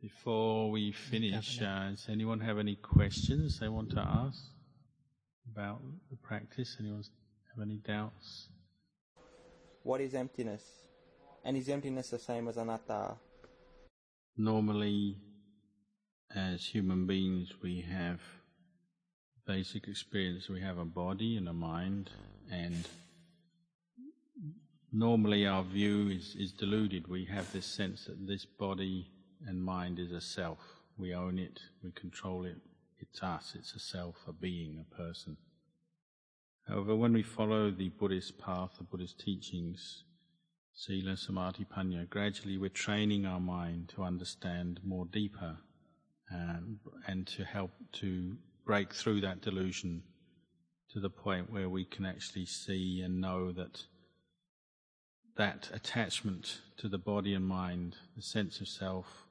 Before we finish, uh, does anyone have any questions they want to ask about the practice? Anyone have any doubts? What is emptiness? And is emptiness the same as anatta? Normally, as human beings, we have basic experience. We have a body and a mind, and normally our view is, is deluded. We have this sense that this body and mind is a self. We own it, we control it, it's us, it's a self, a being, a person. However, when we follow the Buddhist path, the Buddhist teachings, Sila, Samadhi, Panya, gradually we're training our mind to understand more deeper and, and to help to break through that delusion to the point where we can actually see and know that that attachment to the body and mind, the sense of self,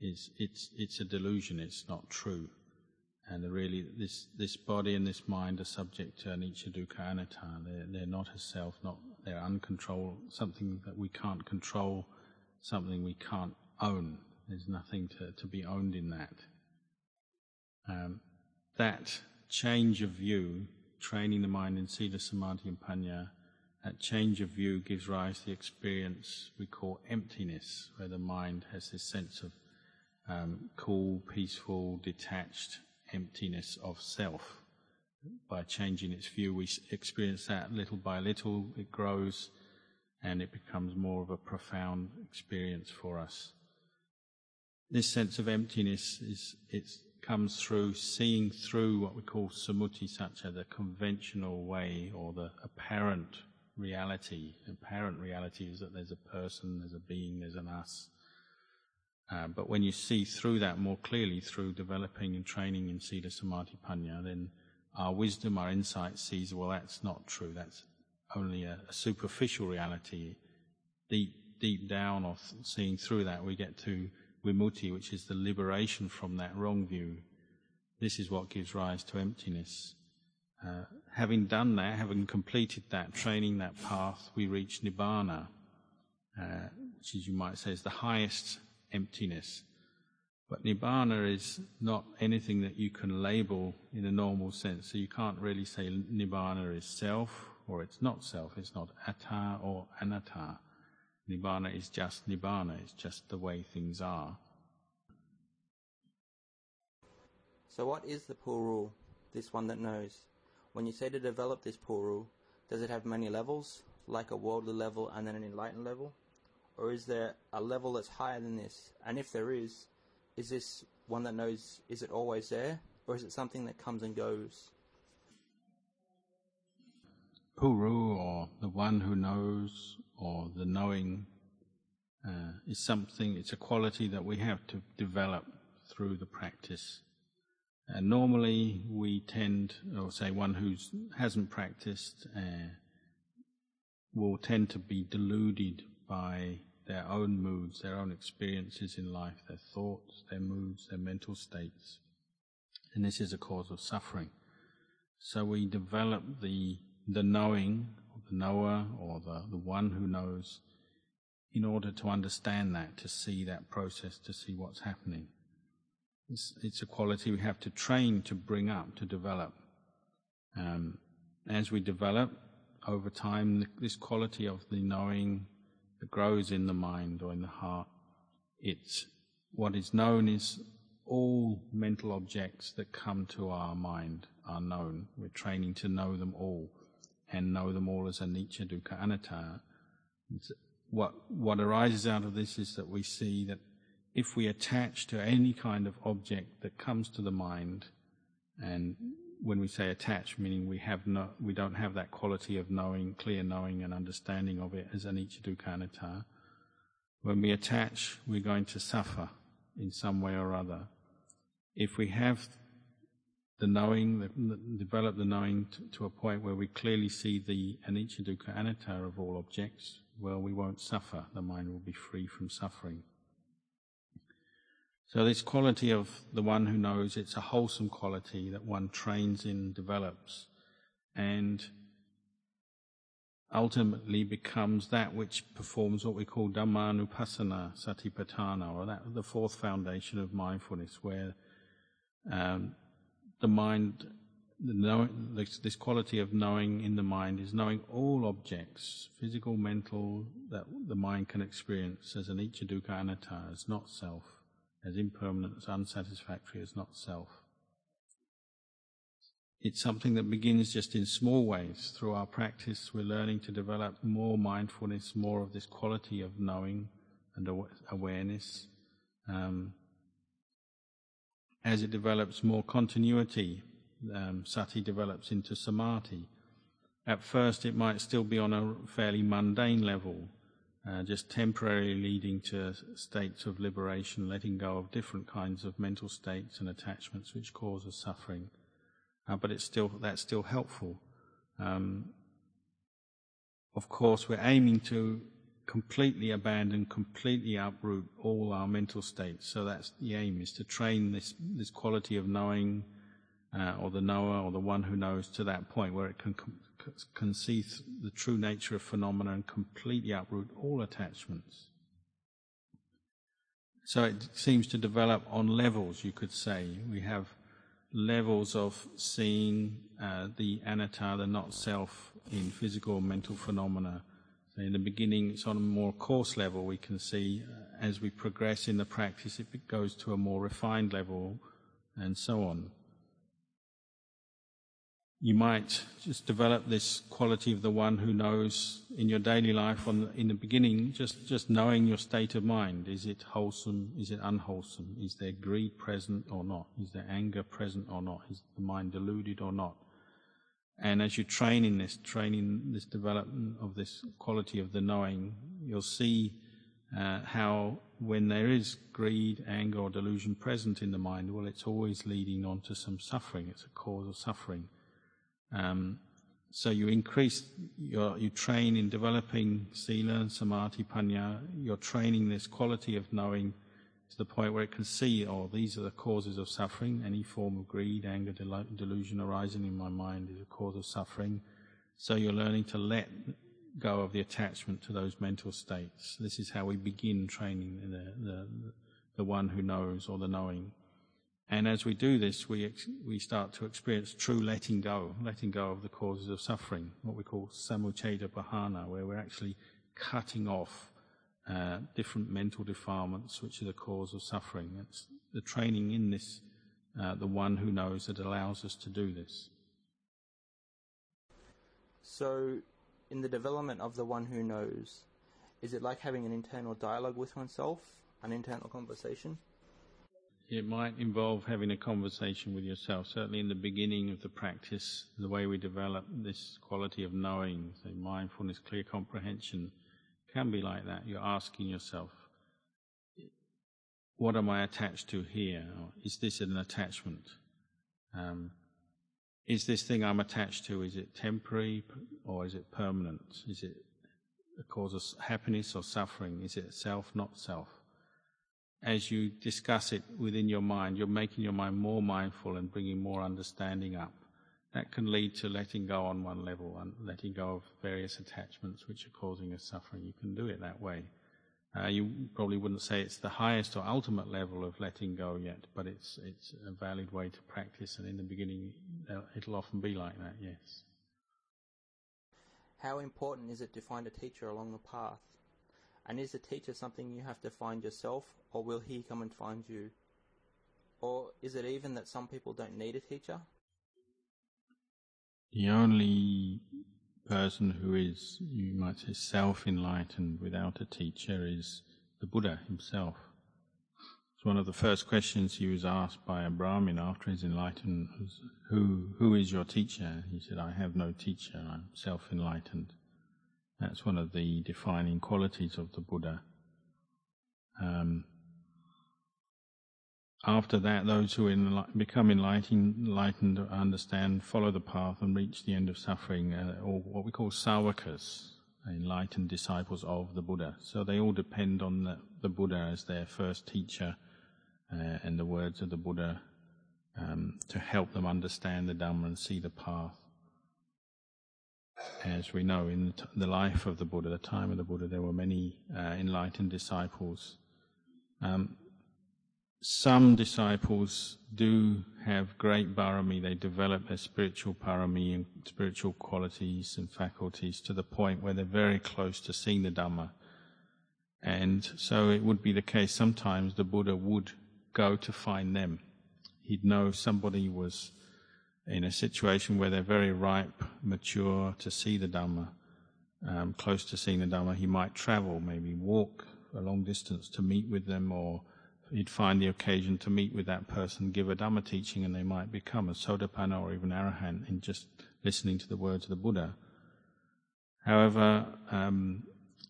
is it's it's a delusion. It's not true, and really this this body and this mind are subject to anicca dukkha anatta. They're they're not a self. Not they're uncontrolled. Something that we can't control. Something we can't own. There's nothing to to be owned in that. Um, that change of view, training the mind in sila, samadhi, and panya that change of view gives rise to the experience we call emptiness, where the mind has this sense of um, cool, peaceful, detached emptiness of self. By changing its view, we experience that little by little, it grows and it becomes more of a profound experience for us. This sense of emptiness is, it comes through seeing through what we call samuti satcha, the conventional way or the apparent reality. Apparent reality is that there's a person, there's a being, there's an us. Uh, but when you see through that more clearly through developing and training in Sila Samadhi Panya, then our wisdom, our insight sees, well, that's not true. That's only a, a superficial reality. Deep, deep down, or th- seeing through that, we get to vimutti, which is the liberation from that wrong view. This is what gives rise to emptiness. Uh, having done that, having completed that, training that path, we reach nibbana, uh, which is, you might say, is the highest emptiness. But nibbana is not anything that you can label in a normal sense. So you can't really say nibbana is self or it's not self. It's not atta or anatta. Nibbana is just nibbana. It's just the way things are. So, what is the puru, this one that knows? When you say to develop this puru, does it have many levels, like a worldly level and then an enlightened level? Or is there a level that's higher than this? And if there is, is this one that knows, is it always there? Or is it something that comes and goes? Puru, or the one who knows, or the knowing, uh, is something, it's a quality that we have to develop through the practice. And normally we tend, or say one who hasn't practiced, uh, will tend to be deluded by their own moods, their own experiences in life, their thoughts, their moods, their mental states. And this is a cause of suffering. So we develop the, the knowing, the knower, or the, the one who knows, in order to understand that, to see that process, to see what's happening. It's, it's a quality we have to train to bring up, to develop. Um, as we develop over time, this quality of the knowing that grows in the mind or in the heart, it's what is known is all mental objects that come to our mind are known. We're training to know them all and know them all as anicca dukkha anatta. What what arises out of this is that we see that if we attach to any kind of object that comes to the mind, and when we say attach, meaning we have no, we don't have that quality of knowing, clear knowing and understanding of it as anicca dukkha anatta. When we attach, we're going to suffer in some way or other. If we have the knowing, the, the, develop the knowing to, a point where we clearly see the anicca dukkha anatta of all objects, well, we won't suffer. The mind will be free from suffering. So this quality of the one who knows, it's a wholesome quality that one trains in, develops. And ultimately becomes that which performs what we call Dhammanupassana Satipatthana, or that the fourth foundation of mindfulness, where um, the mind, the this, this quality of knowing in the mind is knowing all objects, physical, mental, that the mind can experience as anicca dukkha anatta, as not self, as impermanent, as unsatisfactory, as not self. It's something that begins just in small ways. Through our practice, we're learning to develop more mindfulness, more of this quality of knowing and awareness. Um, as it develops more continuity, um, sati develops into samadhi. At first, it might still be on a fairly mundane level, uh, just temporarily leading to states of liberation, letting go of different kinds of mental states and attachments which cause us suffering. Uh, but it's still that's still helpful. Um, of course, we're aiming to completely abandon, completely uproot all our mental states. So that's the aim: is to train this this quality of knowing, uh, or the knower, or the one who knows, to that point where it can com- can see the true nature of phenomena and completely uproot all attachments. So it seems to develop on levels, you could say. We have levels of seeing uh, the anatta, the not self, in physical or mental phenomena. So in the beginning, it's on a more coarse level. We can see uh, as we progress in the practice, it goes to a more refined level, and so on you might just develop this quality of the one who knows in your daily life on the, in the beginning just just knowing your state of mind. Is it wholesome? Is it unwholesome? Is there greed present or not? Is there anger present or not? Is the mind deluded or not? And as you train in this training this development of this quality of the knowing you'll see uh, how when there is greed anger or delusion present in the mind well it's always leading on to some suffering. It's a cause of suffering um, so you increase your, you train in developing sila, samadhi, panya. You're training this quality of knowing to the point where it can see, oh, these are the causes of suffering. Any form of greed, anger, delusion arising in my mind is a cause of suffering. So you're learning to let go of the attachment to those mental states. This is how we begin training the, the, the one who knows or the knowing. And as we do this, we, ex- we start to experience true letting go, letting go of the causes of suffering, what we call samuccheda pahana, where we're actually cutting off uh, different mental defilements which are the cause of suffering. It's the training in this, uh, the one who knows, that allows us to do this. So, in the development of the one who knows, is it like having an internal dialogue with oneself, an internal conversation? It might involve having a conversation with yourself. Certainly, in the beginning of the practice, the way we develop this quality of knowing, say mindfulness, clear comprehension, can be like that. You're asking yourself, what am I attached to here? Or is this an attachment? Um, is this thing I'm attached to, is it temporary or is it permanent? Is it a cause of happiness or suffering? Is it self, not self? As you discuss it within your mind, you're making your mind more mindful and bringing more understanding up. That can lead to letting go on one level and letting go of various attachments which are causing us suffering. You can do it that way. Uh, you probably wouldn't say it's the highest or ultimate level of letting go yet, but it's it's a valid way to practice. And in the beginning, uh, it'll often be like that. Yes. How important is it to find a teacher along the path? And is the teacher something you have to find yourself, or will he come and find you? Or is it even that some people don't need a teacher? The only person who is, you might say, self enlightened without a teacher is the Buddha himself. It's one of the first questions he was asked by a Brahmin after his enlightenment was, who, who is your teacher? He said, I have no teacher, I'm self enlightened. That's one of the defining qualities of the Buddha. Um, after that, those who enli- become enlightened, enlightened, understand, follow the path, and reach the end of suffering, uh, or what we call savakas, enlightened disciples of the Buddha. So they all depend on the, the Buddha as their first teacher uh, and the words of the Buddha um, to help them understand the Dhamma and see the path. As we know, in the life of the Buddha, the time of the Buddha, there were many uh, enlightened disciples. Um, some disciples do have great parami, they develop their spiritual parami and spiritual qualities and faculties to the point where they're very close to seeing the Dhamma. And so it would be the case sometimes the Buddha would go to find them. He'd know somebody was in a situation where they're very ripe, mature to see the Dhamma, um, close to seeing the Dhamma. He might travel, maybe walk a long distance to meet with them or he'd find the occasion to meet with that person, give a Dhamma teaching, and they might become a Sotapanna or even Arahant in just listening to the words of the Buddha. However, um,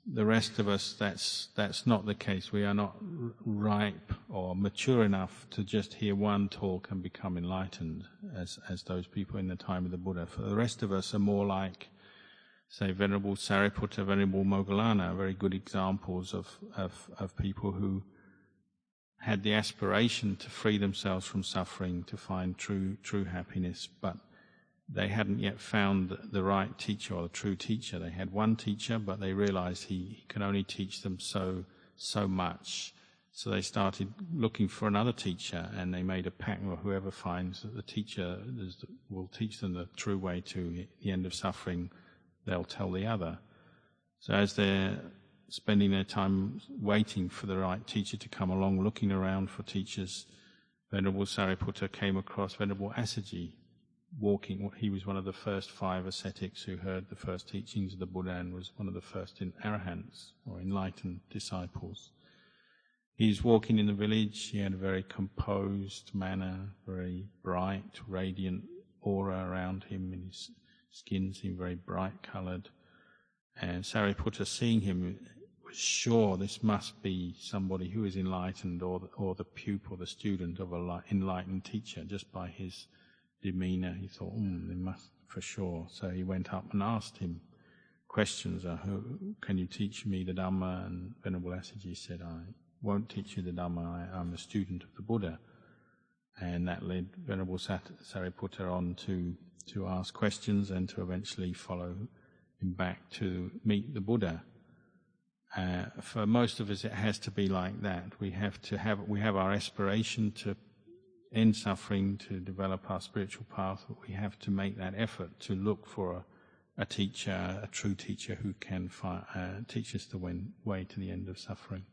the rest of us, that's, that's not the case. We are not ripe or mature enough to just hear one talk and become enlightened as, as those people in the time of the Buddha. For the rest of us are more like, say, Venerable Sariputta, Venerable Moggallana, very good examples of, of, of people who had the aspiration to free themselves from suffering, to find true true happiness, but they hadn't yet found the right teacher or the true teacher. They had one teacher, but they realized he can only teach them so so much. So they started looking for another teacher, and they made a pact with whoever finds that the teacher will teach them the true way to the end of suffering. They'll tell the other. So as they're spending their time waiting for the right teacher to come along, looking around for teachers. Venerable Sariputta came across Venerable Assaji walking. He was one of the first five ascetics who heard the first teachings of the Buddha and was one of the first in arahants or enlightened disciples. He's walking in the village. He had a very composed manner, very bright, radiant aura around him, and his skin seemed very bright coloured. And Sariputta, seeing him, was sure this must be somebody who is enlightened or or the pupil, the student of an enlightened teacher, just by his demeanor. He thought, mm, they must for sure. So he went up and asked him questions. Uh, can you teach me the Dhamma? And Venerable Assaji said, I won't teach you the Dhamma. I, am a student of the Buddha. And that led Venerable Sariputta on to, to ask questions and to eventually follow him back to meet the Buddha. Uh, for most of us, it has to be like that. We have to have we have our aspiration to end suffering, to develop our spiritual path. We have to make that effort to look for a, a teacher, a true teacher who can fi- uh, teach us the way to the end of suffering.